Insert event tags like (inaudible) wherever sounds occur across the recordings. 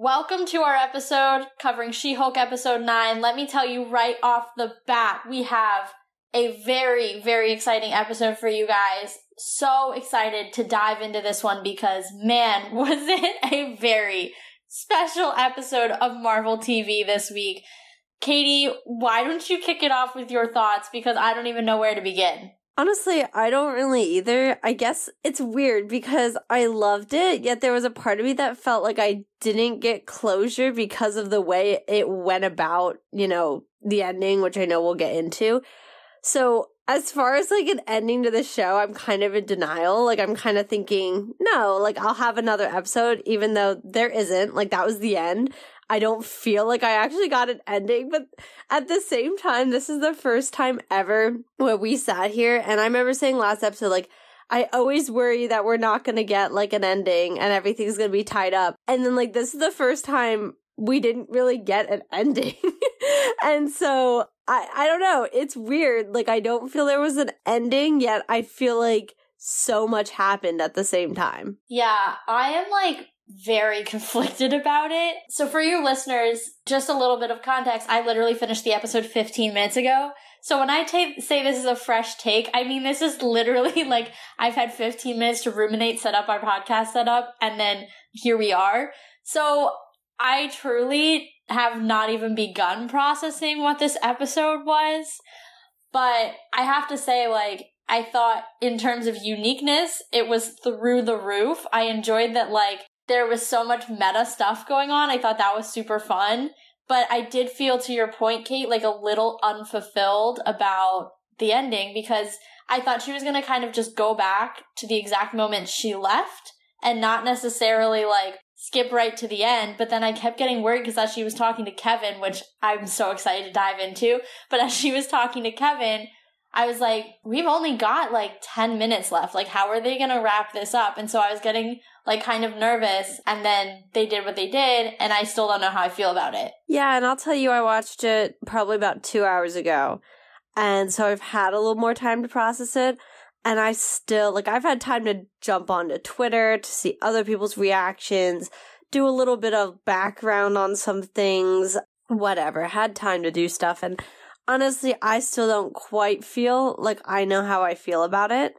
Welcome to our episode covering She Hulk episode 9. Let me tell you right off the bat, we have a very, very exciting episode for you guys. So excited to dive into this one because, man, (laughs) was it a very special episode of Marvel TV this week. Katie, why don't you kick it off with your thoughts because I don't even know where to begin. Honestly, I don't really either. I guess it's weird because I loved it, yet there was a part of me that felt like I didn't get closure because of the way it went about, you know, the ending, which I know we'll get into. So, as far as like an ending to the show, I'm kind of in denial. Like, I'm kind of thinking, no, like, I'll have another episode, even though there isn't. Like, that was the end. I don't feel like I actually got an ending, but at the same time, this is the first time ever where we sat here. And I remember saying last episode, like, I always worry that we're not going to get like an ending and everything's going to be tied up. And then, like, this is the first time we didn't really get an (laughs) ending. and so I, I don't know. It's weird. Like, I don't feel there was an ending yet. I feel like so much happened at the same time. Yeah, I am like very (laughs) conflicted about it. So for you listeners, just a little bit of context, I literally finished the episode 15 minutes ago. So when I ta- say this is a fresh take, I mean this is (laughs) literally like I've had 15 minutes to ruminate, set up our podcast setup, and then here we are. So I truly have not even begun processing what this episode was. But I have to say, like, I thought in terms of uniqueness, it was through the roof. I enjoyed that, like, there was so much meta stuff going on. I thought that was super fun. But I did feel, to your point, Kate, like a little unfulfilled about the ending because I thought she was going to kind of just go back to the exact moment she left and not necessarily like skip right to the end. But then I kept getting worried because as she was talking to Kevin, which I'm so excited to dive into, but as she was talking to Kevin, I was like, we've only got like 10 minutes left. Like, how are they going to wrap this up? And so I was getting like kind of nervous. And then they did what they did. And I still don't know how I feel about it. Yeah. And I'll tell you, I watched it probably about two hours ago. And so I've had a little more time to process it. And I still, like, I've had time to jump onto Twitter to see other people's reactions, do a little bit of background on some things, whatever. Had time to do stuff. And honestly, I still don't quite feel like I know how I feel about it.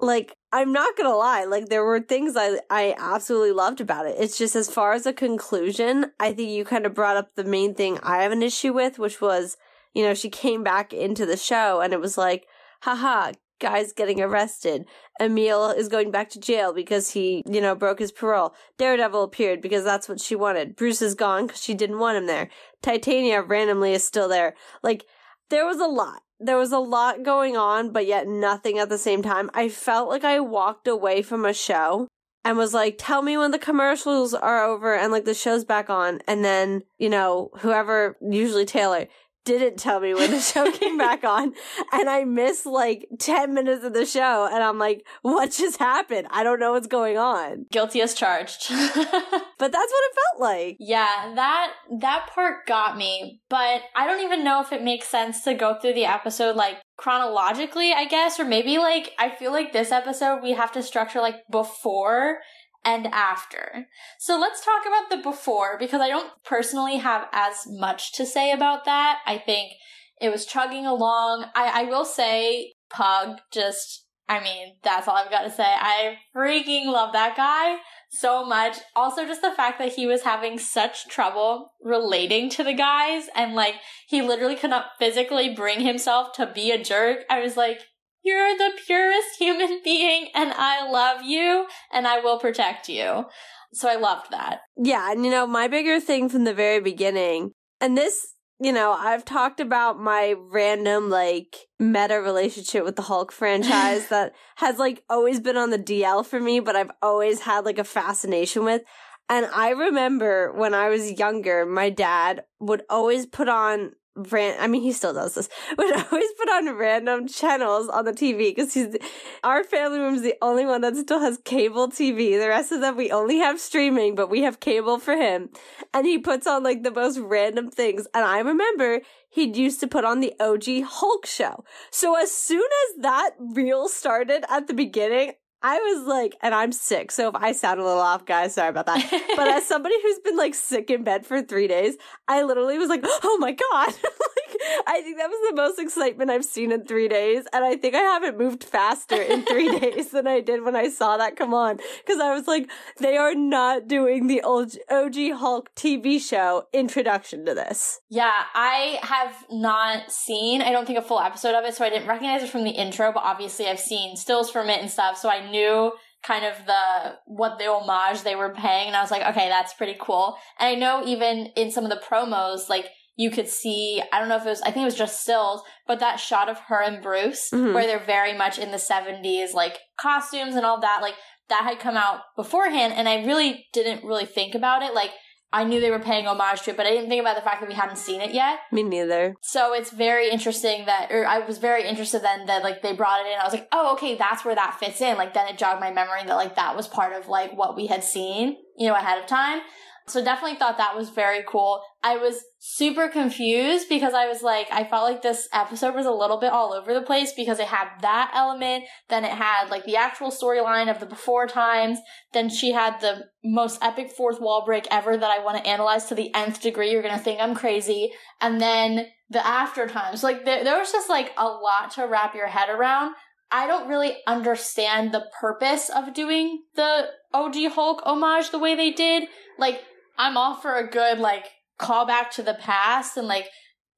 Like, I'm not gonna lie, like, there were things I, I absolutely loved about it. It's just as far as a conclusion, I think you kind of brought up the main thing I have an issue with, which was, you know, she came back into the show and it was like, haha, guy's getting arrested. Emil is going back to jail because he, you know, broke his parole. Daredevil appeared because that's what she wanted. Bruce is gone because she didn't want him there. Titania randomly is still there. Like, there was a lot. There was a lot going on, but yet nothing at the same time. I felt like I walked away from a show and was like, tell me when the commercials are over and like the show's back on. And then, you know, whoever, usually Taylor, didn't tell me when the show (laughs) came back on and I missed like 10 minutes of the show and I'm like, what just happened? I don't know what's going on. Guilty as charged. (laughs) but that's what it felt like. Yeah, that that part got me, but I don't even know if it makes sense to go through the episode like chronologically, I guess, or maybe like I feel like this episode we have to structure like before and after. So let's talk about the before because I don't personally have as much to say about that. I think it was chugging along. I, I will say Pug just, I mean, that's all I've got to say. I freaking love that guy so much. Also, just the fact that he was having such trouble relating to the guys and like he literally could not physically bring himself to be a jerk. I was like, You're the purest human (laughs) being, and I love you, and I will protect you. So I loved that. Yeah, and you know, my bigger thing from the very beginning, and this, you know, I've talked about my random, like, meta relationship with the Hulk franchise (laughs) that has, like, always been on the DL for me, but I've always had, like, a fascination with. And I remember when I was younger, my dad would always put on ran I mean he still does this, (laughs) would always put on random channels on the TV because he's our family room is the only one that still has cable TV. The rest of them we only have streaming, but we have cable for him. And he puts on like the most random things. And I remember he'd used to put on the OG Hulk show. So as soon as that reel started at the beginning, I was like, and I'm sick. So if I sound a little off, guys, sorry about that. but as (laughs) somebody who's been like sick in bed for three days, I literally was like, oh my God. (laughs) I think that was the most excitement I've seen in three days. And I think I haven't moved faster in three (laughs) days than I did when I saw that come on. Cause I was like, they are not doing the old OG Hulk TV show introduction to this. Yeah, I have not seen, I don't think a full episode of it, so I didn't recognize it from the intro, but obviously I've seen stills from it and stuff, so I knew kind of the what the homage they were paying and I was like, okay, that's pretty cool. And I know even in some of the promos, like you could see, I don't know if it was, I think it was just stills, but that shot of her and Bruce, Mhm. where they're very much in the 70s, like costumes and all that, like that had come out beforehand. And I really didn't really think about it. Like I knew they were paying homage to it, but I didn't think about the fact that we hadn't seen it yet. Me neither. So it's very interesting that, or I was very interested then that like they brought it in. I was like, oh, okay, that's where that fits in. Like then it jogged my memory that like that was part of like what we had seen, you know, ahead of time. So definitely thought that was very cool. I was super confused because I was like, I felt like this episode was a little bit all over the place because it had that element, then it had like the actual storyline of the before times, then she had the most epic fourth wall break ever that I want to analyze to the nth degree. You're gonna think I'm crazy. And then the after times. Like there, there was just like a lot to wrap your head around. I don't really understand the purpose of doing the OG Hulk homage the way they did. Like, I'm all for a good, like, callback to the past and, like,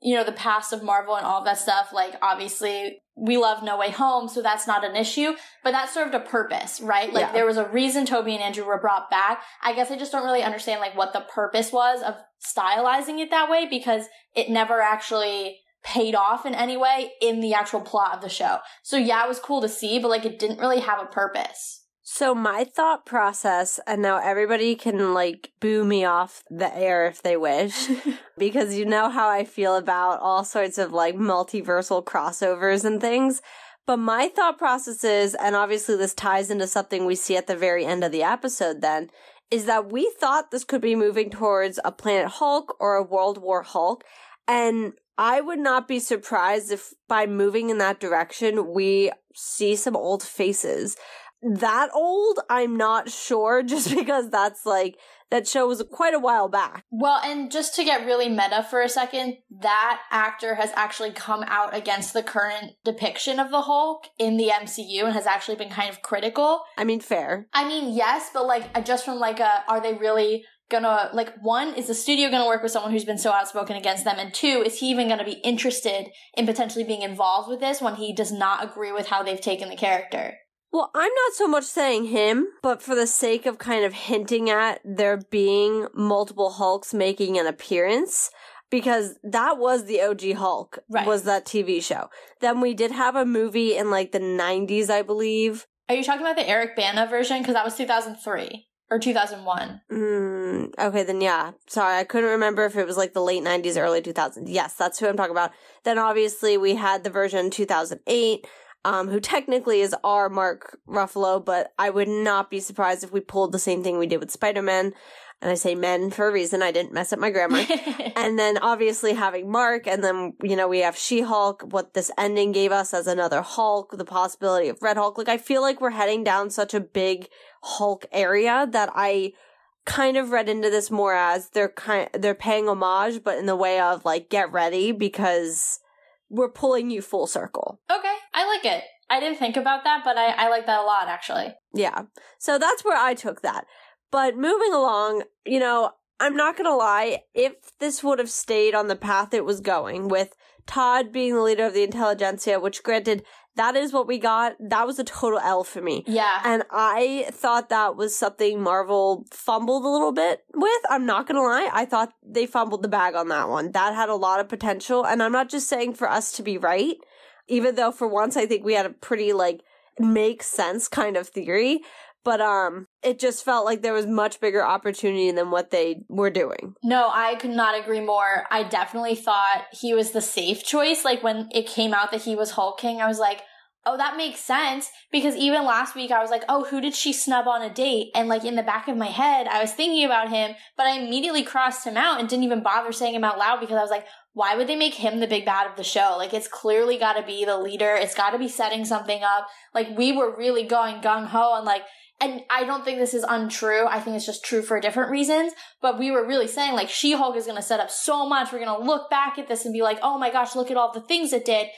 you know, the past of Marvel and all that stuff. Like, obviously, we love No Way Home, so that's not an issue, but that served a purpose, right? Like, Yeah. there was a reason Tobey and Andrew were brought back. I guess I just don't really understand, like, what the purpose was of stylizing it that way because it never actually paid off in any way in the actual plot of the show. So yeah, it was cool to see, but like it didn't really have a purpose. So my thought process, and now everybody can like boo me off the air if they wish, (laughs) because you know how I feel about all sorts of like multiversal crossovers and things. But my thought process is, and obviously this ties into something we see at the very end of the episode then, is that we thought this could be moving towards a Planet Hulk or a World War Hulk. And I would not be surprised if by moving in that direction, we see some old faces that old, I'm not sure, (laughs) just because that's like that show was quite a while back. Well, and just to get really meta for a second, that actor has actually come out against the current depiction of the Hulk in the MCU and has actually been kind of critical. I mean, fair. I mean, yes, but like just from like a are they really gonna like one is the studio gonna work with someone who's been so outspoken against them and two is he even gonna be interested in potentially being involved with this when he does not agree with how they've taken the character Well, I'm not so much saying him, but for the sake of kind of hinting at there being multiple Hulks making an appearance, because that was the OG Hulk, Right. was that TV show. Then we did have a movie in like the 90s, I believe. are you talking about the eric bana version because that was 2003 or 2001 Mm, okay, then yeah. Sorry, I couldn't remember if it was like the late 90s, early 2000s. Yes, that's who I'm talking about. Then obviously we had the version 2008, um, who technically is our Mark Ruffalo, but I would not be surprised if we pulled the same thing we did with Spider Man. And I say men for a reason. I didn't mess up my grammar. (laughs) and then obviously having Mark, and then, you know, we have She Hulk, what this ending gave us as another Hulk, the possibility of Red Hulk. Like, I feel like we're heading down such a big Hulk area that I kind of read into this more as they're kind they're paying homage, but in the way of like, get ready because we're pulling you full circle. okay i like it i didn't think about that but i, I like that a lot actually Yeah. So that's where I took that. But moving along, you know, I'm not going to lie, if this would have stayed on the path it was going with Todd being the leader of the Intelligencia, which granted, that is what we got. That was a total L for me. Yeah. And I thought that was something Marvel fumbled a little bit with. I'm not going to lie. I thought they fumbled the bag on that one. That had a lot of potential. And I'm not just saying for us to be right, even though for once I think we had a pretty like makes sense kind of theory. But um it just felt like there was much bigger opportunity than what they were doing. No, I could not agree more. I definitely thought he was the safe choice. Like when it came out that he was Hulk King, I was like, oh, that makes sense. Because even last week, I was like, oh, who did she snub on a date? And like in the back of my head, I was thinking about him, but I immediately crossed him out and didn't even bother saying him out loud because I was like, why would they make him the big bad of the show? Like it's clearly got to be the leader. It's got to be setting something up. Like we were really going gung ho and like and I don't think this is untrue. I think it's just true for different reasons. But we were really saying like She Hulk is going to set up so much. We're going to look back at this and be like, oh my gosh, look at all the things it did.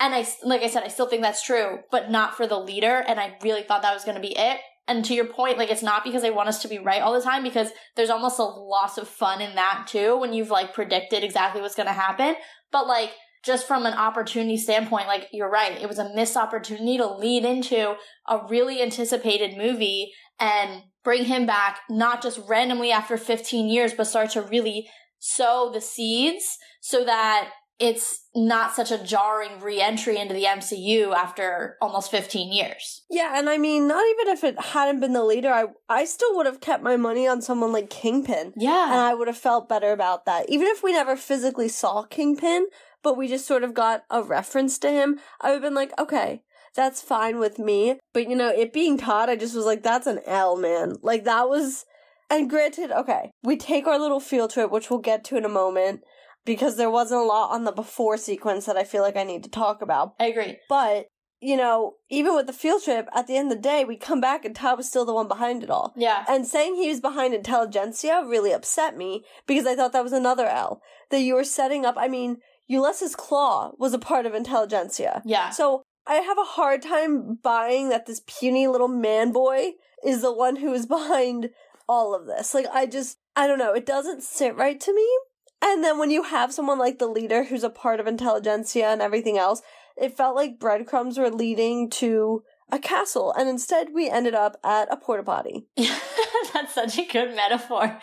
And I, like I said, I still think that's true, but not for the leader. And I really thought that was going to be it. And to your point, like it's not because they want us to be right all the time because there's almost a loss of fun in that too when you've like predicted exactly what's going to happen. But like just from an opportunity standpoint, like you're right, it was a missed opportunity to lead into a really anticipated movie and bring him back, not just randomly after 15 years, but start to really sow the seeds so that it's not such a jarring re-entry into the MCU after almost 15 years. Yeah, and I mean, not even if it hadn't been the leader, I I still would have kept my money on someone like Kingpin. Yeah. And I would have felt better about that. Even if we never physically saw Kingpin, but we just sort of got a reference to him, I would have been like, okay, that's fine with me. But you know, it being Todd, I just was like, that's an L, man. Like that was and granted, okay, we take our little field trip, which we'll get to in a moment because there wasn't a lot on the before sequence that I feel like I need to talk about. I agree. But, you know, even with the field trip, at the end of the day, we come back and Todd was still the one behind it all. Yeah. And saying he was behind Intelligencia really upset me because I thought that was another L. That you were setting up, I mean, Ulysses Klaue was a part of Intelligencia. Yeah. So I have a hard time buying that this puny little man boy is the one who is (laughs) behind all of this. Like, I just, I don't know, it doesn't sit right to me. And then when you have someone like the leader who's a part of Intelligencia and everything else, it felt like breadcrumbs were leading to a castle. And instead, we ended up at a porta potty. (laughs) That's such a good metaphor.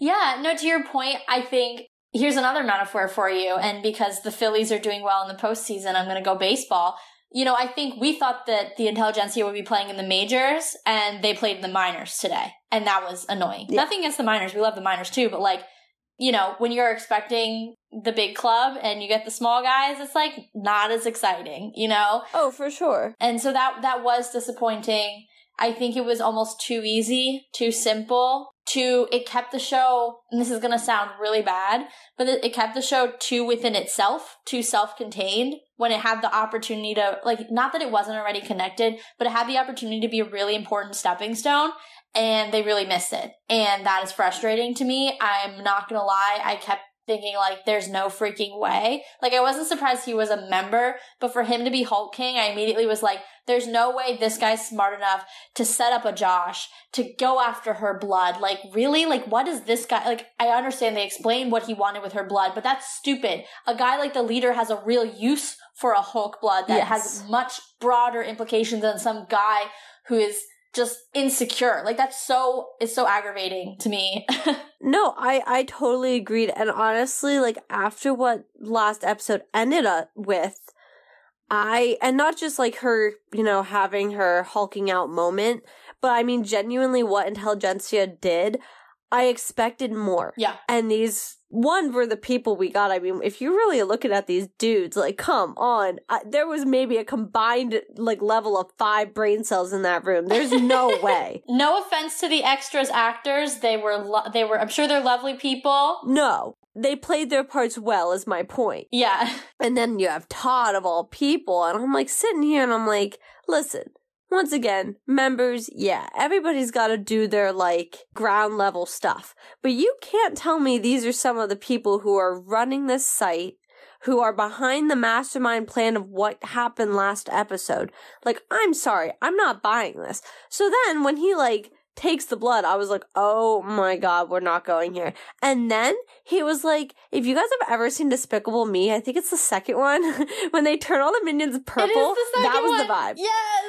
Yeah, no, to your point, I think here's another metaphor for you. And because the Phillies are doing well in the postseason, I'm going to go baseball. You know, I think we thought that the Intelligencia would be playing in the majors and they played in the minors today. And that was annoying. Yeah. Nothing against the minors. We love the minors too, but like, you know, when you're expecting the big club and you get the small guys, it's like not as exciting, you know? Oh, for sure. And so that that was disappointing. I think it was almost too easy, too simple. Too it kept the show, and this is gonna sound really bad, but it, it kept the show too within itself, too self-contained. When it had the opportunity to, like, not that it wasn't already connected, but it had the opportunity to be a really important stepping stone, and they really missed it. And that is frustrating to me. I'm not gonna lie, I kept thinking like there's no freaking way. Like I wasn't surprised he was a member, but for him to be Hulk King, I immediately was like, there's no way this guy's smart enough to set up a Josh to go after her blood. Like really? Like what is this guy like I understand they explained what he wanted with her blood, but that's stupid. A guy like the leader has a real use for a Hulk blood that Yes. has much broader implications than some guy who is just insecure. Like that's so it's so aggravating to me. (laughs) No, I I totally agreed. And honestly, like after what last episode ended up with, I and not just like her, you know, having her hulking out moment, but I mean genuinely what Intelligencia did, I expected more. yeah. And these one were the people we got. I mean, if you're really looking at these dudes, like, come on, I, there was maybe a combined like level of five brain cells in that room. There's (laughs) no way. No offense to the extras actors, they were lo- they were I'm sure they're lovely people. No, they played their parts well. Is my point. Yeah. And then you have Todd of all people, and I'm like sitting here and I'm like, listen, once again, members, yeah, everybody's got to do their like ground level stuff. But you can't tell me these are some of the people who are running this site, who are behind the mastermind plan of what happened last episode. Like, I'm sorry, I'm not buying this. So then when he like takes the blood, I was like, oh my god, we're not going here. And then he was like, if you guys have ever seen Despicable Me, I think it's the second one, (laughs) when they turn all the minions purple, that was one. the vibe. Yes.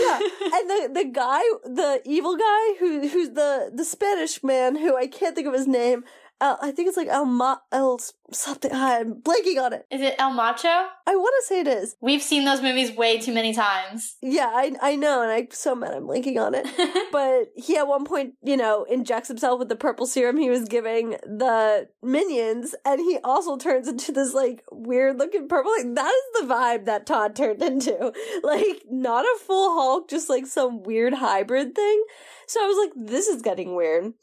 yeah, (laughs) and the the guy, the evil guy who who's the the Spanish man who I can't think of his name. Uh, I think it's like El Ma El something. I'm blanking on it. Is it El Macho? I want to say it is. We've seen those movies way too many times. Yeah, I I know, and I'm so mad I'm blanking on it. (laughs) but he at one point, you know, injects himself with the purple serum he was giving the minions, and he also turns into this like weird looking purple. Like that is the vibe that Todd turned into. (laughs) Like not a full Hulk, just like some weird hybrid thing. So I was like, this is getting weird.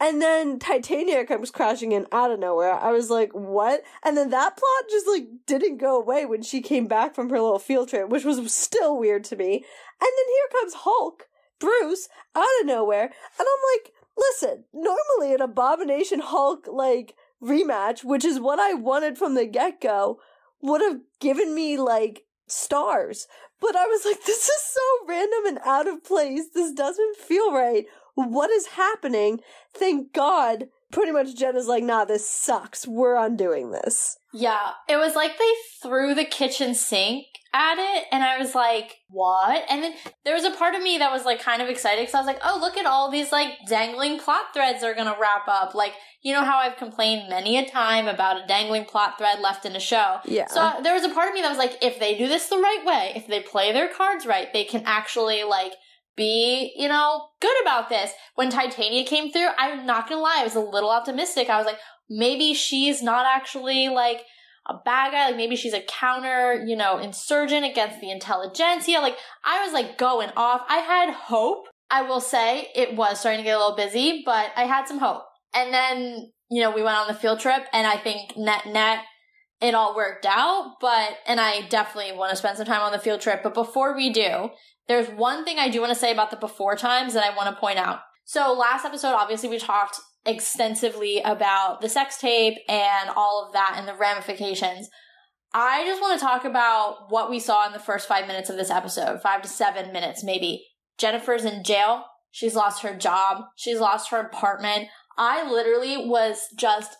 And then Titania comes crashing in out of nowhere. I was like, what? And then that plot just like didn't go away when she came back from her little field trip, which was still weird to me. And then here comes Hulk, Bruce, out of nowhere. And I'm like, listen, normally an Abomination Hulk like rematch, which is what I wanted from the get go, would have given me like stars. But I was like, (laughs) this is so random and out of place. This doesn't feel right what is happening? Thank God. Pretty much Jenna's like, nah, this sucks. We're undoing this. Yeah. It was like they threw the kitchen sink at it, and I was like, what? And then there was a part of me that was like kind of excited because I was like, oh, look at all these like dangling plot threads are gonna wrap up. Like, you know how I've complained many a time about a dangling plot thread left in a show? Yeah. So uh, there was a part of me that was like, if they do this the right way, if they play their cards right, they can actually like be, you know, good about this. When Titania came through, I'm not gonna lie, I was a little optimistic. I was like, maybe she's not actually like a bad guy, like maybe she's a counter, you know, insurgent against the Intelligencia. Like, I was like going off. I had hope. I will say it was starting to get a little busy, but I had some hope. And then, you know, we went on the field trip and I think net net it all worked out, but, and I definitely want to spend some time on the field trip. But before we do, there's one thing I do want to say about the before times that I want to point out. So last episode, obviously we talked extensively about the sex tape and all of that and the ramifications. I just want to talk about what we saw in the first five minutes of this episode, five to seven minutes maybe. Jennifer's in jail. She's lost her job. She's lost her apartment. I literally was just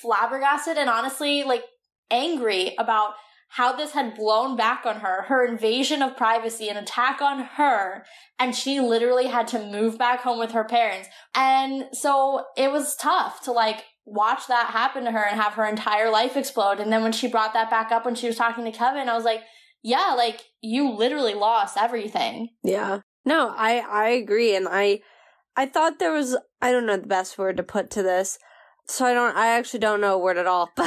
flabbergasted and honestly like angry about how this had blown back on her, her invasion of privacy, an attack on her, and she literally had to move back home with her parents. And so it was tough to like watch that happen to her and have her entire life explode. And then when she brought that back up when she was talking to Kevin, I was like, yeah, like you literally lost everything. Yeah. No, I I agree and I I thought there was I don't know the best word to put to this. So I don't I actually don't know a word at all. (laughs) (laughs) now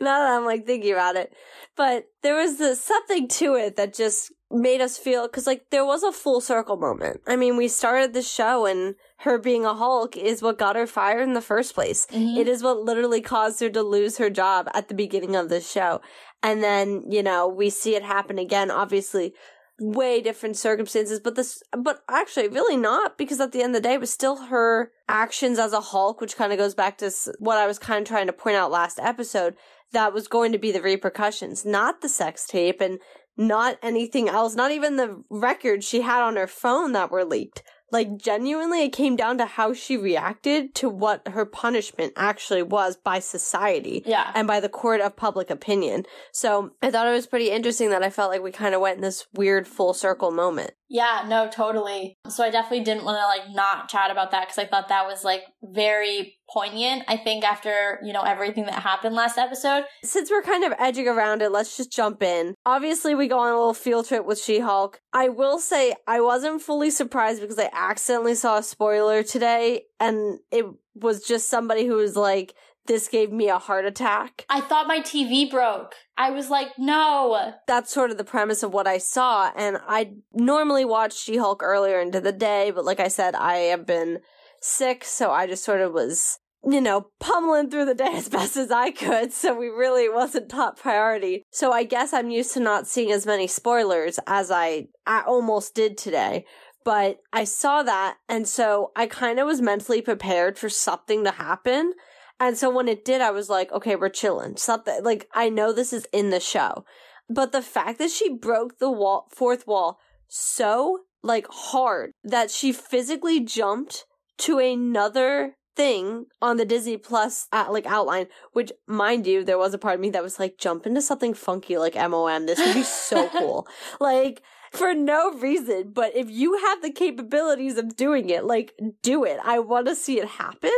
that I'm like thinking about it. But there was this, something to it that just made us feel, cause like there was a full circle moment. I mean, we started the show and her being a Hulk is what got her fired in the first place. Mhm. It is what literally caused her to lose her job at the beginning of the show. And then, you know, we see it happen again, obviously way different circumstances, but this, but actually really not because at the end of the day it was still her actions as a Hulk, which kind of goes back to what I was kind of trying to point out last episode. That was going to be the repercussions, not the sex tape and not anything else, not even the records she had on her phone that were leaked. Like genuinely, it came down to how she reacted to what her punishment actually was by society Yeah. and by the court of public opinion. So I thought it was pretty interesting that I felt like we kind of went in this weird full circle moment. Yeah, no, totally. So I definitely didn't want to like not chat about that because I thought that was like very poignant. I think after, you know, everything that happened last episode. Since we're kind of edging around it, let's just jump in. Obviously, we go on a little field trip with She Hulk. I will say I wasn't fully surprised because I accidentally saw a spoiler today and it was just somebody who was like, this gave me a heart attack. I thought my TV broke. I was like, no. that's sort of the premise of what I saw. And I normally watch She Hulk earlier into the day, but like I said, I have been sick, so I just sort of was, you know, pummeling through the day (laughs) as best as I could. So we really wasn't top priority. So I guess I'm used to not seeing as many spoilers as I, I almost did today. But I saw that, and so I kind of was mentally prepared for something to happen. And so when it did, I was like, okay, we're chilling. Something like I know this is in the show. But the fact that she broke the wall, fourth wall so like hard that she physically jumped to another thing on the Disney Plus uh, like outline, which mind you, there was a part of me that was like, jump into something funky like MOM. This would be so (laughs) cool. Like for no reason, but if you have the capabilities of doing it, like do it. I want to see it happen.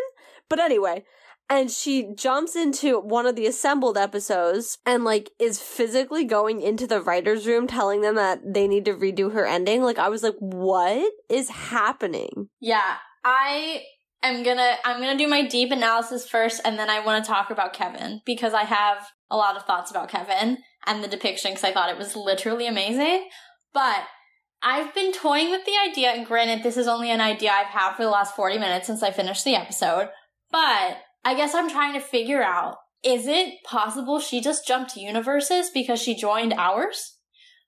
But anyway, and she jumps into one of the assembled episodes and like is physically going into the writers room telling them that they need to redo her ending like i was like what is happening Yeah, I am gonna I'm gonna do my deep analysis first, and then I want to talk about Kevin because I have a lot of thoughts about Kevin and the depiction because I thought it was literally amazing. But I've been toying with the idea, and granted, this is only an idea I've had for the last 40 minutes since I finished the episode, but I guess I'm trying to figure out is it possible she just jumped universes because she joined ours?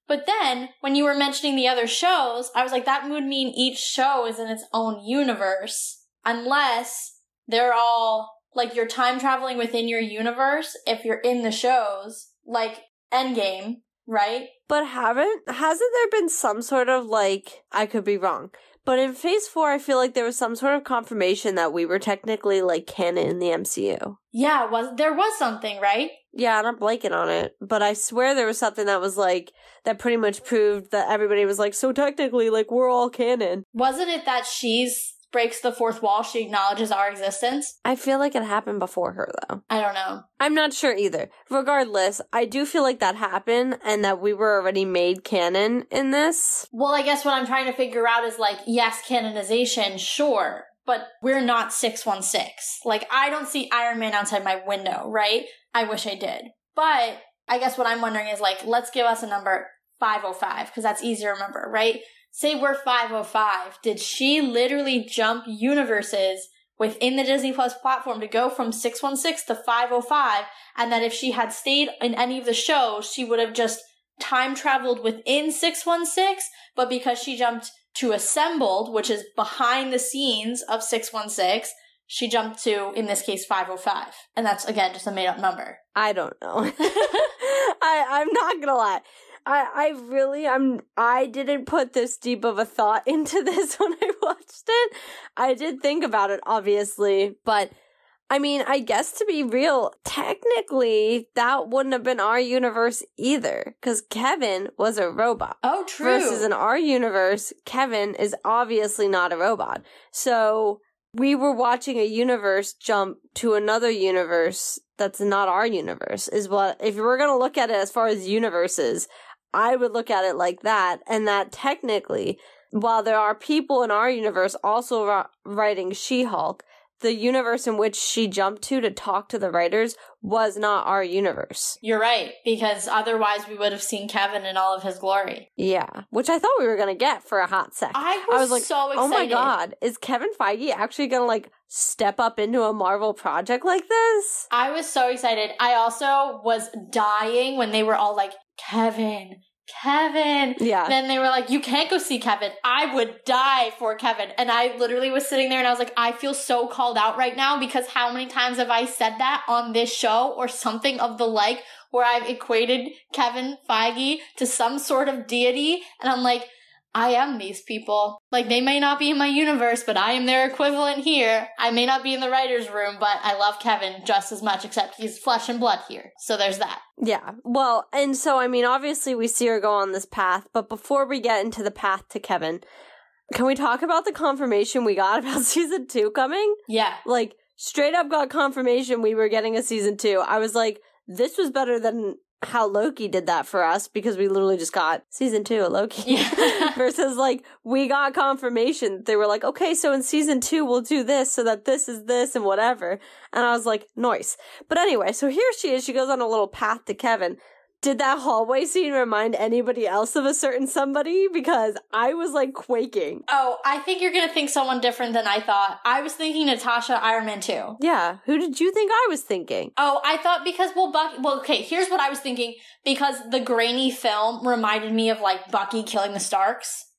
But then, when you were mentioning the other shows, I was like, that would mean each show is in its own universe, unless they're all like you're time traveling within your universe if you're in the shows, like Endgame, right? but haven't hasn't there been some sort of like i could be wrong but in phase four i feel like there was some sort of confirmation that we were technically like canon in the mcu Yeah, was there was something, right? Yeah, and I'm blanking on it, but I swear there was something that was like that pretty much proved that everybody was like, so technically, like we're all canon. Wasn't it that she's breaks the fourth wall, she acknowledges our existence? I feel like it happened before her though. I don't know. I'm not sure either. Regardless, I do feel like that happened and that we were already made canon in this. Well, I guess what I'm trying to figure out is like, yes, canonization, sure, but we're not 616. Like, I don't see Iron Man outside my window, right? I wish I did. But I guess what I'm wondering is like, let's give us a number 505, because that's easy to remember, right? Say we're 505. Did she literally jump universes within the Disney Plus platform to go from 616 to 505? And that if she had stayed in any of the shows, she would have just time traveled within 616, but because she jumped to assembled, which is behind the scenes of 616, she jumped to, in this case, 505. And that's, again, just a made up number. I don't know. (laughs) (laughs) I I'm not gonna lie. I I really I'm I didn't put this deep of a thought (laughs) into this when I watched it. I did think about it obviously, but I mean, I guess to be real, technically that wouldn't have been our universe either cuz Kevin was a robot. Oh, true. Versus in our universe, Kevin is obviously not a robot. So we were watching a universe jump to another universe that's not our universe is what if we're going to look at it as far as universes i would look at it like that and that technically while there are people in our universe also ri- writing she-hulk the universe in which she jumped to to talk to the writers was not our universe You're right, because otherwise we would have seen Kevin in all of his glory. yeah which i thought we were going to get for a hot sec I was, I was like, so excited. Oh my god, is Kevin Feige actually gonna like step up into a Marvel project like this? I was so excited. I also was dying when they were all like, Kevin, Kevin. Yeah. Then they were like, you can't go see Kevin. I would die for Kevin. And I literally was sitting there and I was like, I feel so called out right now because how many times have I said that on this show or something of the like where I've equated Kevin Feige to some sort of deity? And I'm like, I am these people. Like, they may not be in my universe, but I am their equivalent here. I may not be in the writer's room, but I love Kevin just as much, except he's flesh and blood here. So there's that. Yeah. Well, and so I mean, obviously we see her go on this path, but before we get into the path to Kevin, can we talk about the confirmation we got (laughs) about season two coming? Yeah. Like, straight up got confirmation we were getting a season two. I was like, this was better than how Loki did that for us because we literally just got season two of Loki. Yeah. (laughs) Versus like we got confirmation. They were like, okay, so in season two we'll do this so that this is this and whatever. And I was like, nice. But anyway, so here she is. She goes on a little path to Kevin. Did that hallway scene remind anybody else of a certain somebody? Because I was like quaking. Oh, I think you're gonna think someone different than I thought. I was thinking Natasha Iron Man 2. Yeah. Who did you think I was thinking? Oh, I thought because well, Bucky. Well, okay. Here's what I was thinking because the grainy film reminded me of like Bucky killing the Starks.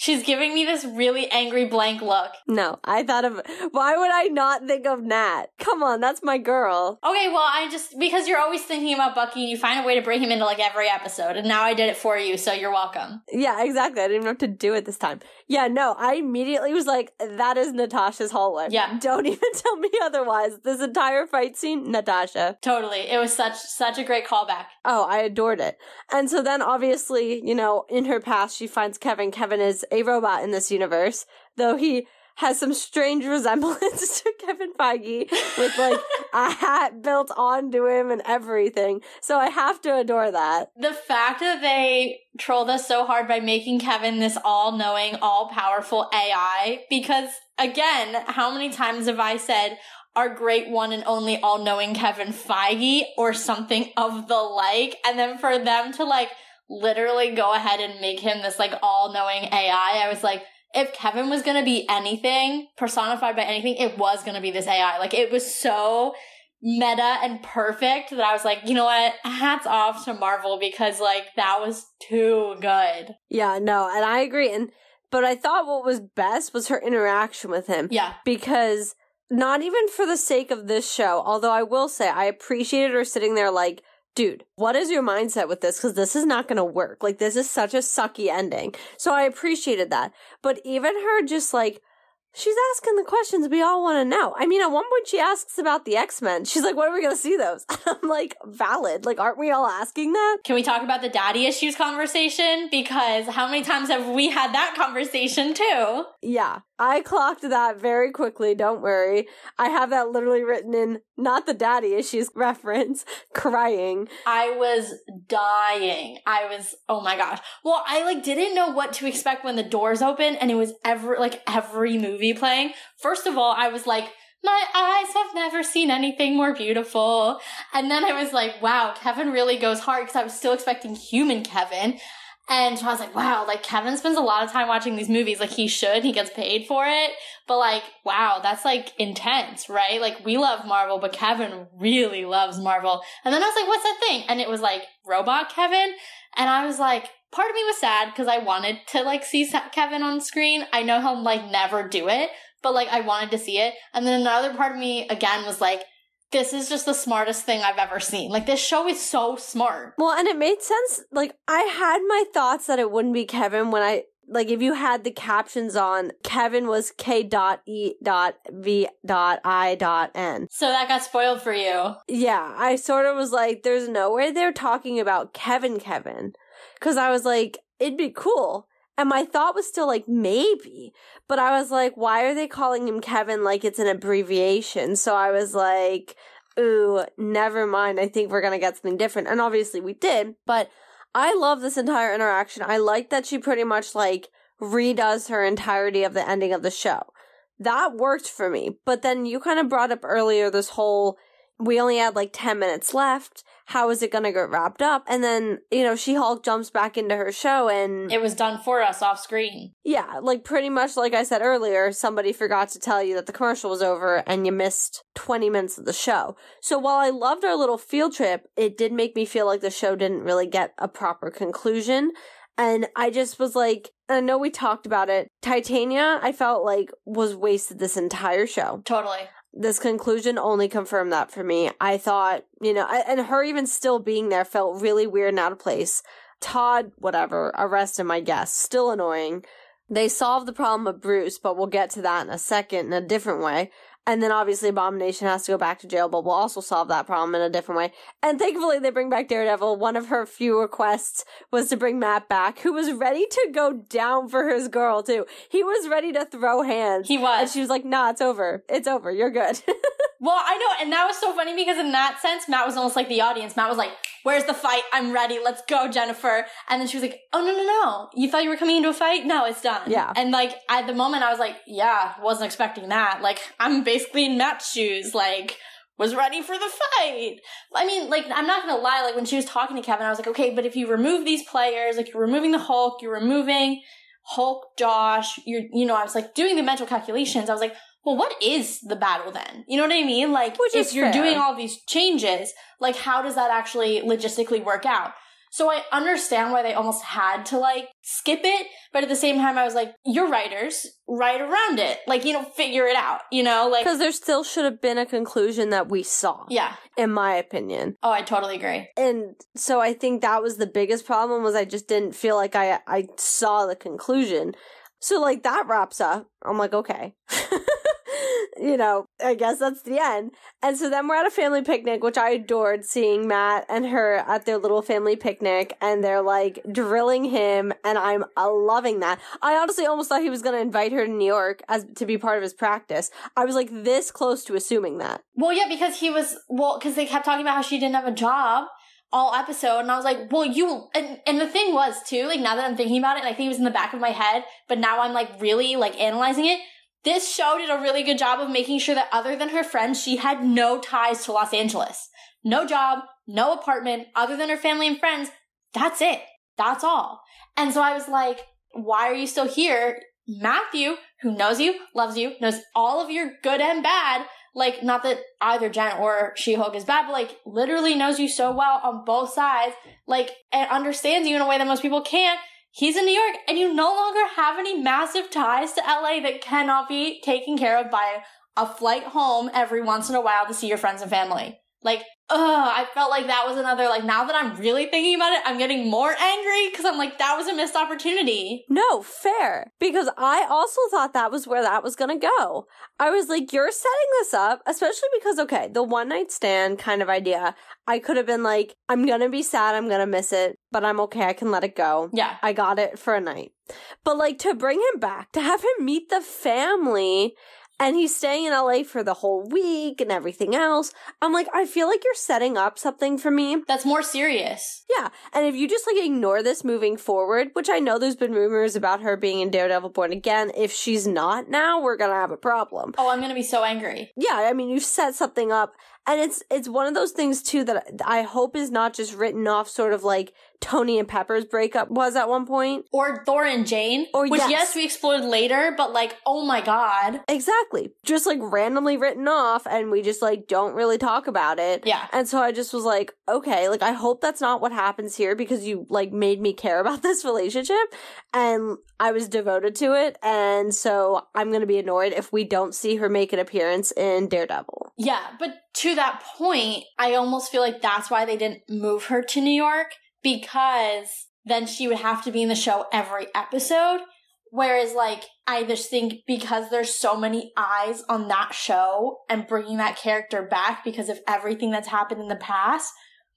She's giving me this really angry blank look. No, I thought of why would I not think of Nat? Come on, that's my girl. Okay, well, I just because you're always thinking about Bucky and you find a way to bring him into like every episode, and now I did it for you, so you're welcome. Yeah, exactly. I didn't what to do it this time. Yeah, no, I immediately was like, that is Natasha's hallway. Yeah. Don't (laughs) even tell me otherwise. This entire fight scene, Natasha. Totally, it was such such a great callback. Oh, I adored it. And so then obviously, you know, in her past, she finds Kevin. Kevin is a robot in this universe, though he has some strange (laughs) resemblance (laughs) to Kevin Feige with like a (laughs) hat built onto him and everything. So I have to adore that. The fact that they trolled us so hard by making Kevin this all knowing, all powerful AI, because again, how many times have I said, our great one and only all knowing Kevin Feige or something of the like? And then for them to like literally go ahead and make him this like all knowing AI, I was like, if Kevin was gonna be anything personified by anything, it was gonna be this AI. Like it was so meta and perfect that I was like, you know what? Hats off to Marvel because like that was too good. Yeah, no, and I agree. And but I thought what was best was her interaction with him. Yeah. Because not even for the sake of this show, although I will say I appreciated her sitting there like, dude, what is your mindset with this? Because this is not to work. Like, this is such a sucky ending. So I appreciated that. But even her just like, she's asking the questions we all want to know. I mean, at one point she asks about the X Men. She's like, when are we going to see those? (laughs) I'm like, valid. Like, aren't we all asking that? Can we talk about the daddy issues conversation? Because how many times have we had that conversation too? Yeah, I clocked that very quickly. Don't worry. I have that literally written in not the daddy issues (laughs) reference, crying. I was dying. I was, oh my gosh. Well, I like didn't know what to expect when the doors opened and it was every, like every movie playing. First of all, I was like, my eyes have never seen anything more beautiful. And then I was like, wow, Kevin really goes hard because I was still expecting human Kevin. And I was like, wow, like Kevin spends a lot of time watching these movies. Like he should, he gets paid for it. But like, wow, that's like intense, right? Like we love Marvel, but Kevin really loves Marvel. And then I was like, what's that thing? And it was like robot Kevin. And I was like, part of me was sad because I wanted to like see Kevin on screen. I know he'll like never do it, but like I wanted to see it. And then another part of me again was like, this is just the smartest thing I've ever seen. Like this show is so smart. Well, and it made sense. Like I had my thoughts that it wouldn't be Kevin when I like if you had the captions on Kevin was K dot E dot V dot I dot N. So that got spoiled for you. Yeah, I sort of was like, there's no way they're talking about Kevin Kevin. Cause I was like, it'd be cool. And my thought was still like, maybe. But I was like, why are they calling him Kevin like it's an abbreviation? So I was like, ooh, never mind. I think we're going to get something different. And obviously we did. But I love this entire interaction. I like that she pretty much like redoes her entirety of the ending of the show. That worked for me. But then you kind of brought up earlier this whole we only had like 10 minutes left. How is it going to get wrapped up? And then, you know, She Hulk jumps back into her show and. It was done for us off screen. Yeah, like pretty much like I said earlier, somebody forgot to tell you that the commercial was over and you missed 20 minutes of the show. So while I loved our little field trip, it did make me feel like the show didn't really get a proper conclusion. And I just was like, I know we talked about it. Titania, I felt like was wasted this entire show. Totally this conclusion only confirmed that for me. I thought, you know, and her even still being there felt really weird and out of place. Todd, whatever, arrested my guess. Still annoying. They solved the problem of Bruce, but we'll get to that in a second in a different way. And then obviously Abomination has to go back to jail, but we'll also solve that problem in a different way. And thankfully they bring back Daredevil. One of her few requests was to bring Matt back, who was ready to go down for his girl too. He was ready to throw hands. He was. And she was like, nah, it's over. It's over. You're good. (laughs) well, I know. And that was so funny because in that sense, Matt was almost like the audience. Matt was like, where's the fight? I'm ready. Let's go, Jennifer. And then she was like, oh, no, no, no. You thought you were coming into a fight? No, it's done. Yeah. And like at the moment I was like, yeah, wasn't expecting that. Like I'm basically in Matt's shoes, like, was ready for the fight. I mean, like, I'm not gonna lie, like, when she was talking to Kevin, I was like, okay, but if you remove these players, like, you're removing the Hulk, you're removing Hulk, Josh, you're, you know, I was like doing the mental calculations. I was like, well, what is the battle then? You know what I mean? Like, Which if you're fair. doing all these changes, like, how does that actually logistically work out? So I understand why they almost had to like skip it, but at the same time I was like, you're writers, write around it. Like, you know, figure it out, you know? Like Because there still should have been a conclusion that we saw, Yeah. in my opinion. Oh, I totally agree. And so I think that was the biggest problem was I just didn't feel like I I saw the conclusion. So like that wraps up. I'm like, okay. (laughs) you know, I guess that's the end. And so then we're at a family picnic, which I adored seeing Matt and her at their little family picnic, and they're like drilling him, and I'm uh, loving that. I honestly almost thought he was going to invite her to New York as to be part of his practice. I was like this close to assuming that. Well, yeah, because he was, well, because they kept talking about how she didn't have a job all episode. And I was like, well, you, and, and the thing was too, like now that I'm thinking about it, and I think it was in the back of my head, but now I'm like really like analyzing it. This show did a really good job of making sure that other than her friends, she had no ties to Los Angeles. No job, no apartment, other than her family and friends. That's it. That's all. And so I was like, why are you still here? Matthew, who knows you, loves you, knows all of your good and bad, like not that either Jen or She-Hulk is bad, but like literally knows you so well on both sides, like and understands you in a way that most people can't. He's in New York and you no longer have any massive ties to LA that cannot be taken care of by a flight home every once in a while to see your friends and family. Like, ugh, I felt like that was another, like, now that I'm really thinking about it, I'm getting more angry because I'm like, that was a missed opportunity. No, fair. Because I also thought that was where that was going to go. I was like, you're setting this up, especially because, okay, the one night stand kind of idea, I could have been like, I'm going to be sad, I'm going to miss it, but I'm okay, I can let it go. Yeah. I got it for a night. But like to bring him back, to have him meet the family, and he's staying in LA for the whole week and everything else. I'm like, I feel like you're setting up something for me. That's more serious. Yeah. And if you just like ignore this moving forward, which I know there's been rumors about her being in Daredevil Born Again, if she's not now, we're going to have a problem. Oh, I'm gonna be so angry. Yeah, I mean, you've set something up and it's it's one of those things too that I hope is not just written off sort of like Tony and Pepper's breakup was at one point. Or Thor and Jane. Or which yes. yes, we explored later, but like, oh my god. Exactly. Just like randomly written off and we just like don't really talk about it. Yeah. And so I just was like, okay, like I hope that's not what happens here because you like made me care about (laughs) this relationship and I was devoted to it. And so I'm going to be annoyed if we don't see her make an appearance in Daredevil. Yeah, but to that point, I almost feel like that's why they didn't move her to New York because then she would have to be in the show every episode. Whereas, like, I just think because there's so many eyes on that show and bringing that character back because of everything that's happened in the past,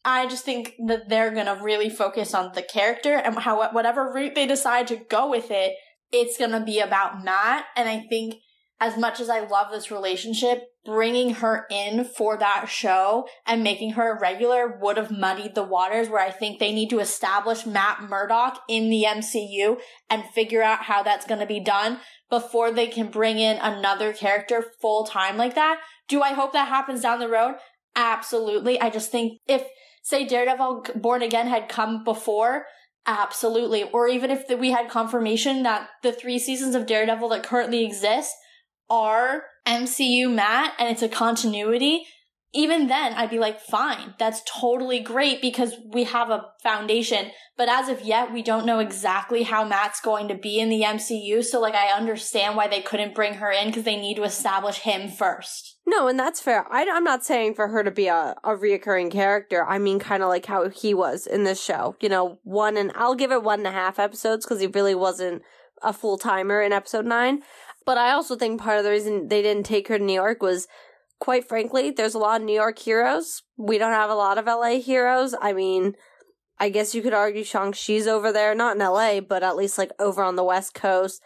I just think that they're gonna really focus on the character and how whatever route they decide to go with it, it's gonna be about Matt. And I think as much as I love this relationship, bringing her in for that show and making her a regular would have muddied the waters where I think they need to establish Matt Murdock in the MCU and figure out how that's going to be done before they can bring in another character full time like that. Do I hope that happens down the road? Absolutely. I just think if, say, Daredevil Born Again had come before, Absolutely. Or even if we had confirmation that the three seasons of Daredevil that currently exist are MCU Matt and it's a continuity, even then I'd be like, fine, that's totally great because we have a foundation. But as of yet, we don't know exactly how Matt's going to be in the MCU. So like, I understand why they couldn't bring her in because they need to establish him first. No, and that's fair. I, am not saying for her to be a, a reoccurring character. I mean, kind of like how he was in this show. You know, one and I'll give it one and a half episodes because he really wasn't a full timer in episode nine. But I also think part of the reason they didn't take her to New York was, quite frankly, there's a lot of New York heroes. We don't have a lot of LA heroes. I mean, I guess you could argue Shang-Chi's over there, not in LA, but at least like over on the West Coast.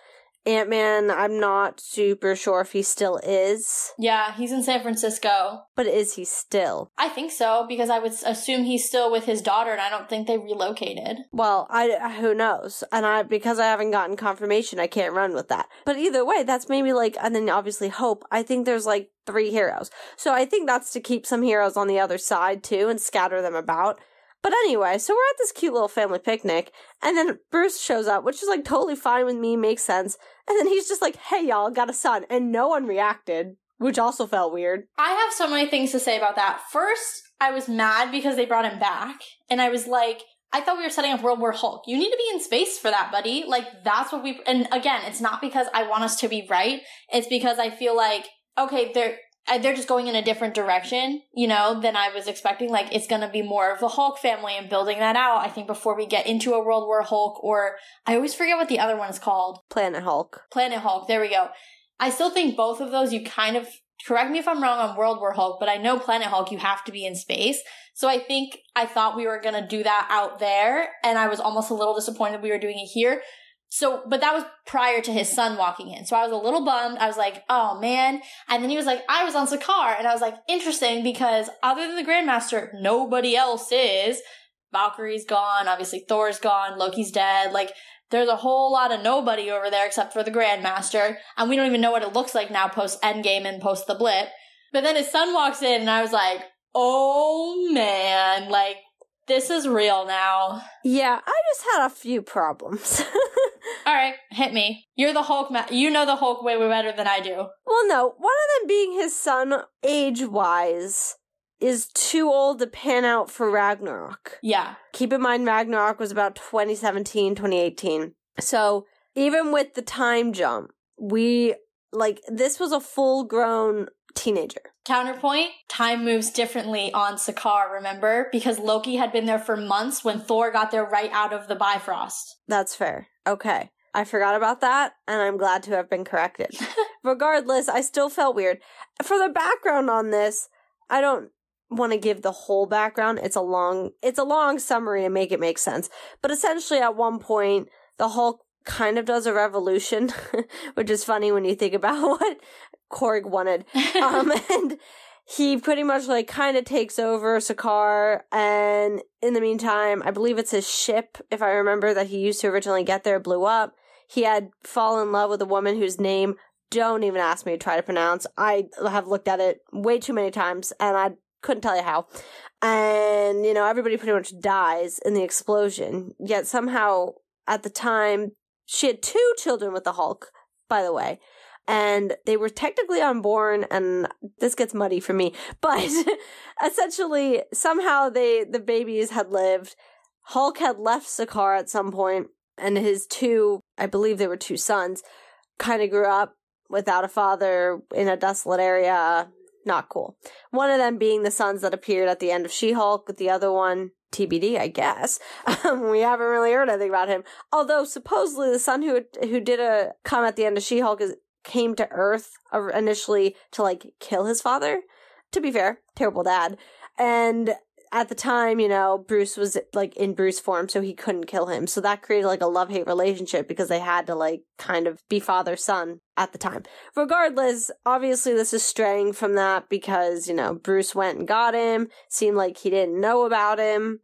Ant Man, I'm not super sure if he still is, Yeah, he's in San Francisco. but is he still? I think so because I would assume he's still with his daughter and I don't think they relocated. Well, I who knows, and I because I haven't gotten confirmation, I can't run with that. But either way, that's maybe like, and then obviously Hope. I think there's like three heroes, so I think that's to keep some heroes on the other side too and scatter them about. But anyway, so we're at this cute little family picnic, and then Bruce shows up, which is like totally fine with me, makes sense. And then he's just like, "Hey, y'all, got a son," and no one reacted, which also felt weird. I have so many things to say about that. First, I was mad because they brought him back and I was like, I thought we were setting up World War Hulk. You need to be in space for that, buddy. Like, that's what we, and again, it's not because I want us to be right. It's because I feel like, okay, they're, uh, Uh, they're just going in a different direction, you know, than I was expecting. Like, it's gonna be more of the Hulk family and building that out. I think before we get into a World War Hulk, or I always forget what the other one is called. Planet Hulk. Planet Hulk. There we go. I still think both of those you kind of correct me if I'm wrong on World War Hulk, but I know Planet Hulk you have to be in space. So I think I thought we were going to do that out there and I was almost a little disappointed we were doing it here. So, but that was prior to his son walking in. So I was a little bummed. I was like, oh man. And then he was like, I was on Sakaar. And I was like, interesting because other than the Grandmaster, nobody else is. Valkyrie's gone. Obviously Thor's gone. Loki's dead. Like, there's a whole lot of nobody over there except for the Grandmaster, and we don't even know what it looks like now post Endgame and post the blip. But then his son walks in, and I was like, oh man, like, this is real now. Yeah, I just had a few problems. (laughs) (laughs) All right, hit me. You're the Hulk. Ma- you know the Hulk way, way better than I do. Well, no, one of them being his son, age wise, is too old to pan out for Ragnarok. Yeah. Keep in mind, Ragnarok was about 2017, 2018. So even with the time jump, we, like, this was a full grown teenager. Counterpoint, time moves differently on Sakaar, remember? Because Loki had been there for months when Thor got there right out of the Bifrost. That's fair. Okay. I forgot about that, and I'm glad to have been corrected. (laughs) Regardless, I still felt weird. For the background on this, I don't want to give the whole background. It's a long, it's a long summary to make it make sense. But essentially, at one point, the Hulk kind of does a revolution, (laughs) which is funny when you think about (laughs) what Korg wanted. Um, and he pretty much like kind of takes over Sakaar, and in the meantime, I believe it's his ship, if I remember, that he used to originally get there, blew up. He had fallen in love with a woman whose name don't even ask me to try to pronounce. I have looked at it way too many times, and I couldn't tell you how. And, you know, everybody pretty much dies in the explosion. Yet somehow, at the time, she had two children with the Hulk, by the way. And they were technically unborn, and this gets muddy for me, but (laughs) essentially, somehow they, the babies had lived. Hulk had left Sakaar at some point, and his two, I believe they were two sons, kind of grew up without a father in a desolate area, not cool. One of them being the sons that appeared at the end of She-Hulk, with the other one TBD, I guess. Um, (laughs) we haven't really heard anything about him. Although supposedly the son who who did a come at the end of She-Hulk is, came to Earth initially to like kill his father. To be fair, terrible dad. And at the time, you know, Bruce was like in Bruce form, so he couldn't kill him. So that created like a love hate relationship because they had to like kind of be father son at the time. Regardless, obviously this is straying from that because, you know, Bruce went and got him, seemed like he didn't know about him.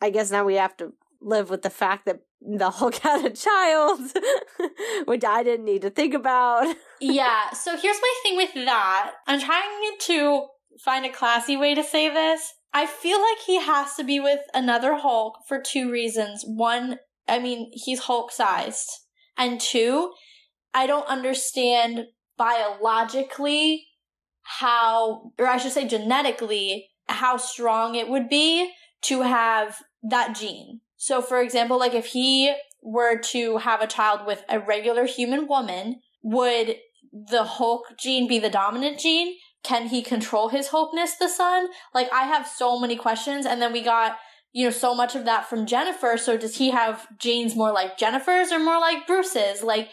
I guess now we have to live with the fact that the Hulk had a child, which I didn't need to think about. (laughs) yeah, so here's my thing with that. I'm trying to find a classy way to say this. I feel like he has to be with another Hulk for two reasons. One, I mean, he's Hulk sized. And two, I don't understand biologically how, or I should say genetically, how strong it would be to have that gene. So, for example, like if he were to have a child with a regular human woman, would the Hulk gene be the dominant gene? can he control his Hulkness, the son? Like, I have so many questions. And then we got, you know, so much of that from Jennifer. So does he have genes more like Jennifer's or more like Bruce's? Like,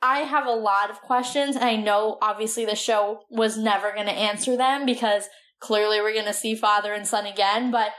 I have a lot of questions. And I know obviously the show was never going to answer them because clearly we're going to see father and son again. But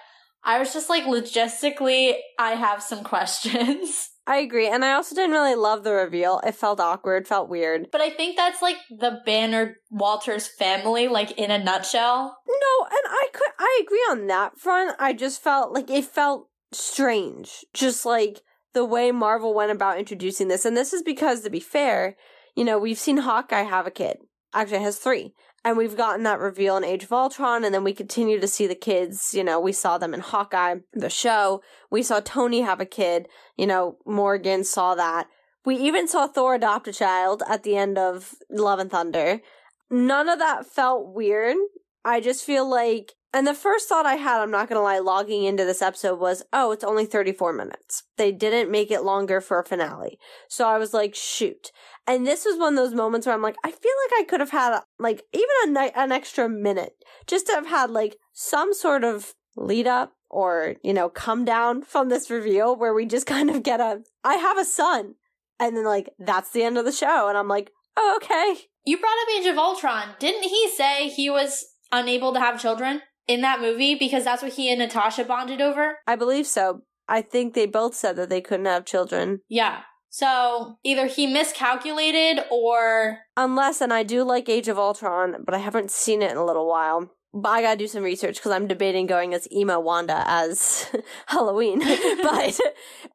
I was just like, logistically, I have some questions. (laughs) I agree. And I also didn't really love the reveal. It felt awkward, felt weird. But I think that's like the Banner Walters family, like in a nutshell. No, and I could I agree on that front. I just felt like it felt strange. Just like the way Marvel went about introducing this. And this is because to be fair, you know, we've seen Hawkeye have a kid. Actually has three. And we've gotten that reveal in Age of Ultron, and then we continue to see the kids. You know, we saw them in Hawkeye, the show. We saw Tony have a kid. You know, Morgan saw that. We even saw Thor adopt a child at the end of Love and Thunder. None of that felt weird. I just feel like and the first thought I had, I'm not to lie, logging into this episode was, oh, it's only 34 minutes. They didn't make it longer for a finale. So I was like, shoot. And this was one of those moments where I'm like, I feel like I could have had, like, even a ni- an extra minute just to have had, like, some sort of lead up or, you know, come down from this reveal where we just (laughs) kind of get a, I have a son. And then, like, that's the end of the show. And I'm like, oh, okay. You brought up Age of Ultron. Didn't he say he was unable to have children? in that movie because that's what he and Natasha bonded over? I believe so. I think they both said that they couldn't have children. Yeah. So either he miscalculated or. Unless, and I do like Age of Ultron, but I haven't seen it in a little while. But I gotta do some research because I'm debating going as emo Wanda as (laughs) Halloween. (laughs) but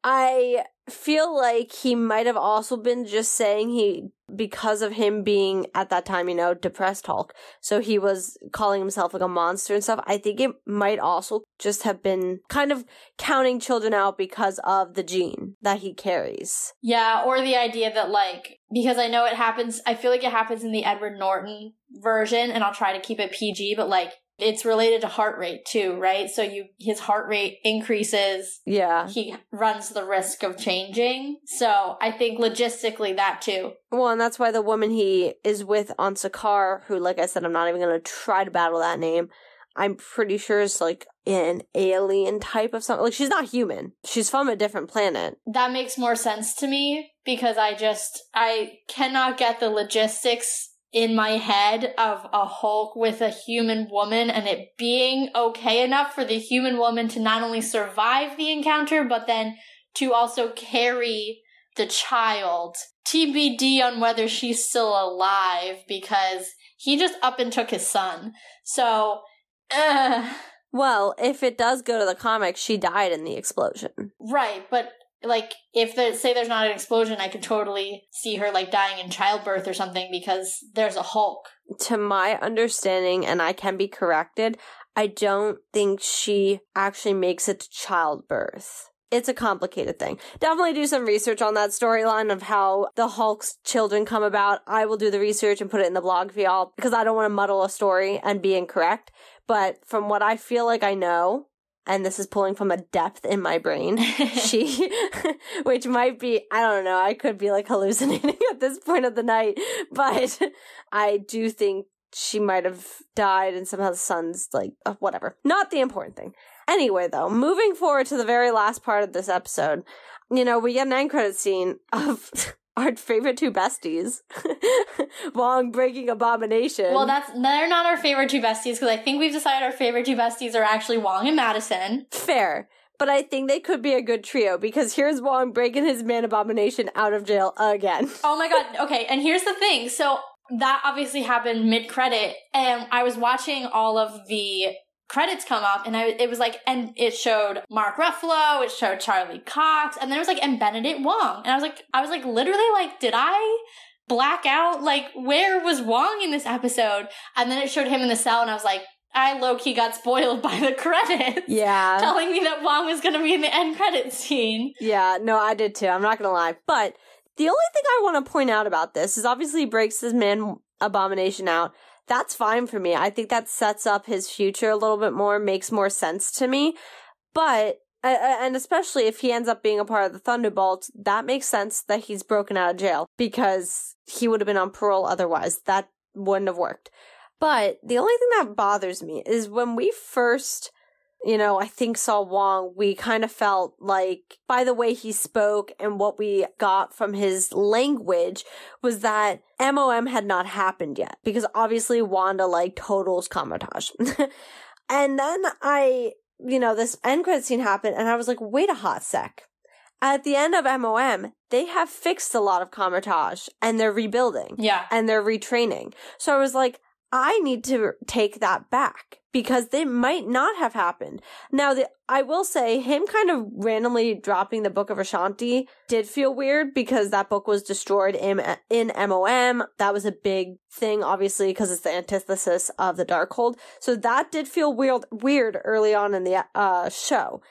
I feel like he might have also been just saying he because of him being at that time, you know, depressed Hulk. So he was calling himself like a monster and stuff. I think it might also just have been kind of counting children out because of the gene that he carries. Yeah, or the idea that like because I know it happens I feel like it happens in the Edward Norton version and I'll try to keep it PG, but like it's related to heart rate too, right? So you his heart rate increases. Yeah. He runs the risk of changing. So I think logistically that too. Well, and that's why the woman he is with on Sakaar, who like I said, I'm not even gonna try to battle that name. I'm pretty sure it's like an alien type of something. Like she's not human. She's from a different planet. That makes more sense to me because I just I cannot get the logistics in my head of a Hulk with a human woman and it being okay enough for the human woman to not only survive the encounter, but then to also carry the child. TBD on whether she's still alive because he just up and took his son. So, uh. Well, if it does go to the comics, she died in the explosion. Right, but like if the say there's not an explosion, I could totally see her like dying in childbirth or something because there's a Hulk. To my understanding, and I can be corrected, I don't think she actually makes it to childbirth. It's a complicated thing. Definitely do some research on that storyline of how the Hulk's children come about. I will do the research and put it in the blog for y'all because I don't want to muddle a story and be incorrect. But from what I feel like I know, and this is pulling from a depth in my brain. (laughs) she, (laughs) which might be, I don't know, I could be like hallucinating (laughs) at this point of the night, but I do think she might have died and somehow the son's like, uh, whatever. Not the important thing. Anyway, though, moving forward to the very last part of this episode, you know, we get an end credit scene of our favorite two besties, (laughs) Wong breaking abomination. Well, that's they're not our favorite two besties because I think we've decided our favorite two besties are actually Wong and Madisynn. Fair. But I think they could be a good trio because here's Wong breaking his man abomination out of jail again. Oh my god. Okay, and here's the thing. So that obviously happened mid credit, and I was watching all of the credits come up and I it was like and it showed Mark Ruffalo, it showed Charlie Cox, and then it was like and Benedict Wong. And I was like I was like literally like, did I black out? Like where was Wong in this episode? And then it showed him in the cell and I was like, I low key got spoiled by the (laughs) credits. Yeah. Telling me that Wong was gonna be in the end credit scene. Yeah, no, I did too. I'm not gonna lie. But the only thing I want to point out about this is obviously he breaks this man abomination out that's fine for me. I think that sets up his future a little bit more, makes more sense to me. But and especially if he ends up being a part of the Thunderbolts, that makes sense that he's broken out of jail because he would have been on parole otherwise. That wouldn't have worked. But the only thing that bothers me is when we first you know, I think saw Wong, we kind of felt like by the way he spoke and what we got from his language was that MOM had not happened yet because obviously Wanda like totals Kamar-Taj. (laughs) and then I, you know, this end credit scene happened and I was like, wait a hot sec. At the end of MOM, they have fixed a lot of Kamar-Taj and they're rebuilding. Yeah. And they're retraining. So I was like, I need to take that back because they might not have happened. Now, the, I will say him kind of randomly dropping the book of Vishanti did feel weird because that book was destroyed in, in MOM. That was a big thing, obviously, because it's the antithesis of the Darkhold. So that did feel weird, weird early on in the uh, show.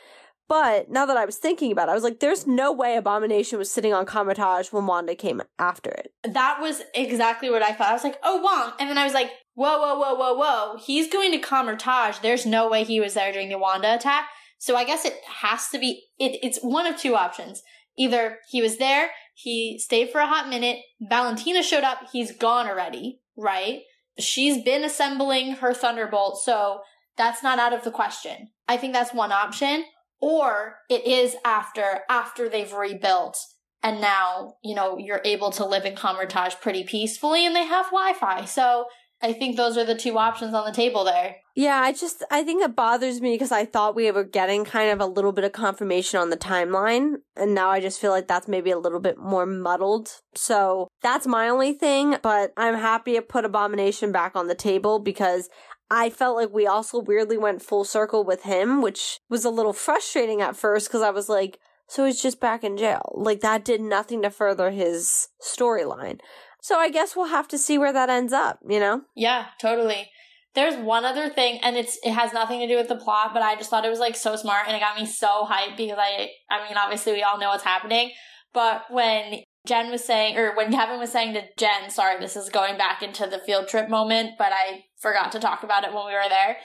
But now that I was thinking about it, I was like, there's no way Abomination was sitting on Kamar-Taj when Wanda came after it. That was exactly what I thought. I was like, oh, Wong. And then I was like, whoa, whoa, whoa, whoa, whoa, he's going to Kamar-Taj. There's no way he was there during the Wanda attack. So I guess it has to be, it, it's one of two options. Either he was there, he stayed for a hot minute, Valentina showed up, he's gone already, right? She's been assembling her Thunderbolt, so that's not out of the question. I think that's one option. Or it is after, after they've rebuilt and now, you know, you're able to live in Kamar-Taj pretty peacefully and they have Wi-Fi. So I think those are the two options on the table there. Yeah, I just I think it bothers me because I thought we were getting kind of a little bit of confirmation on the timeline, and now I just feel like that's maybe a little bit more muddled. So that's my only thing, but I'm happy to put Abomination back on the table because I felt like we also weirdly went full circle with him, which was a little frustrating at first because I was like, so he's just back in jail. Like that did nothing to further his storyline. So I guess we'll have to see where that ends up, you know? Yeah, totally. There's one other thing, and it's it has nothing to do with the plot, but I just thought it was like so smart, and it got me so hyped because I, I mean, obviously we all know what's happening, but when Jen was saying, or when Kevin was saying to Jen, sorry, this is going back into the field trip moment, but I forgot to talk about it when we were there,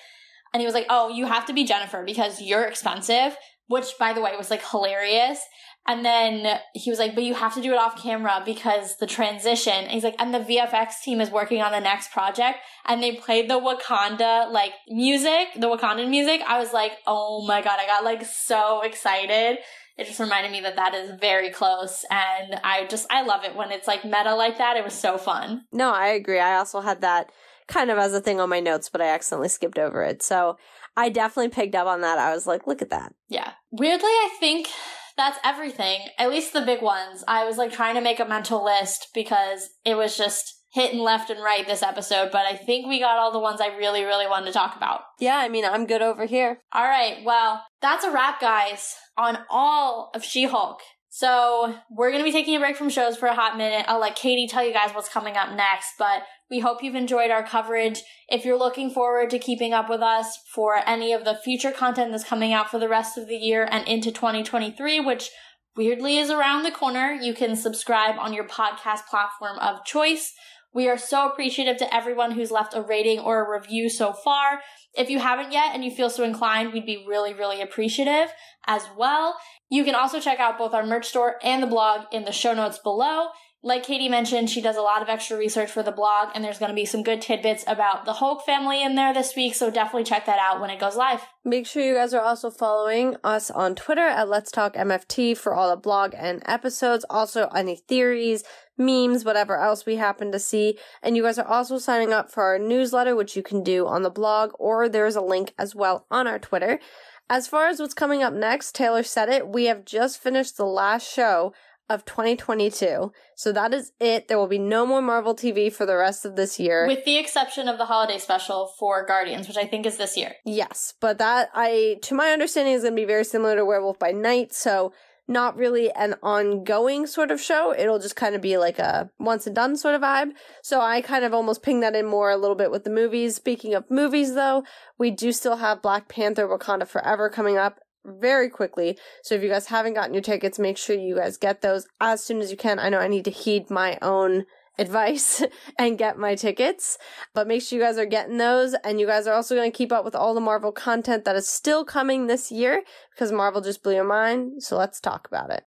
and he was like, "Oh, you have to be Jennifer because you're expensive," which, by the way, was like hilarious. And then he was like, but you have to do it off camera because the transition. And he's like, and the VFX team is working on the next project. And they played the Wakanda, like, music, the Wakandan music. I was like, oh my God, I got like so excited. It just reminded me that that is very close. And I just, I love it when it's like meta like that. It was so fun. No, I agree. I also had that kind of as a thing on my notes, but I accidentally skipped over it. So I definitely picked up on that. I was like, look at that. Yeah. Weirdly, I think that's everything. At least the big ones. I was like trying to make a mental list because it was just hitting left and right this episode, but I think we got all the ones I really, really wanted to talk about. Yeah, I mean, I'm good over here. All right. Well, that's a wrap, guys, on all of She Hulk. So we're going to be taking a break from shows for a hot minute. I'll let Katie tell you guys what's coming up next, but we hope you've enjoyed our coverage. If you're looking forward to keeping up with us for any of the future content that's coming out for the rest of the year and into 2023, which weirdly is around the corner, you can subscribe on your podcast platform of choice. We are so appreciative to everyone who's left a rating or a review so far. If you haven't yet and you feel so inclined, we'd be really, really appreciative as well. You can also check out both our merch store and the blog in the show notes below. Like Katie mentioned, she does a lot of extra research for the blog, and there's going to be some good tidbits about the Hulk family in there this week, so definitely check that out when it goes live. Make sure you guys are also following us on Twitter at Let's Talk MFT for all the blog and episodes, also any theories, memes, whatever else we happen to see. And you guys are also signing up for our newsletter, which you can do on the blog, or there's a link as well on our Twitter. As far as what's coming up next, Taylor said it, we have just finished the last show of 2022. So that is it. There will be no more Marvel TV for the rest of this year. With the exception of the holiday special for Guardians, which I think is this year. Yes, but that I to my understanding is going to be very similar to Werewolf by Night, so not really an ongoing sort of show. It'll just kind of be like a once and done sort of vibe. So I kind of almost ping that in more a little bit with the movies. Speaking of movies though, we do still have Black Panther Wakanda Forever coming up very quickly. So if you guys haven't gotten your tickets, make sure you guys get those as soon as you can. I know I need to heed my own (laughs) advice and get my tickets, but make sure you guys are getting those. And you guys are also going to keep up with all the Marvel content that is still coming this year because Marvel just blew your mind. So let's talk about it.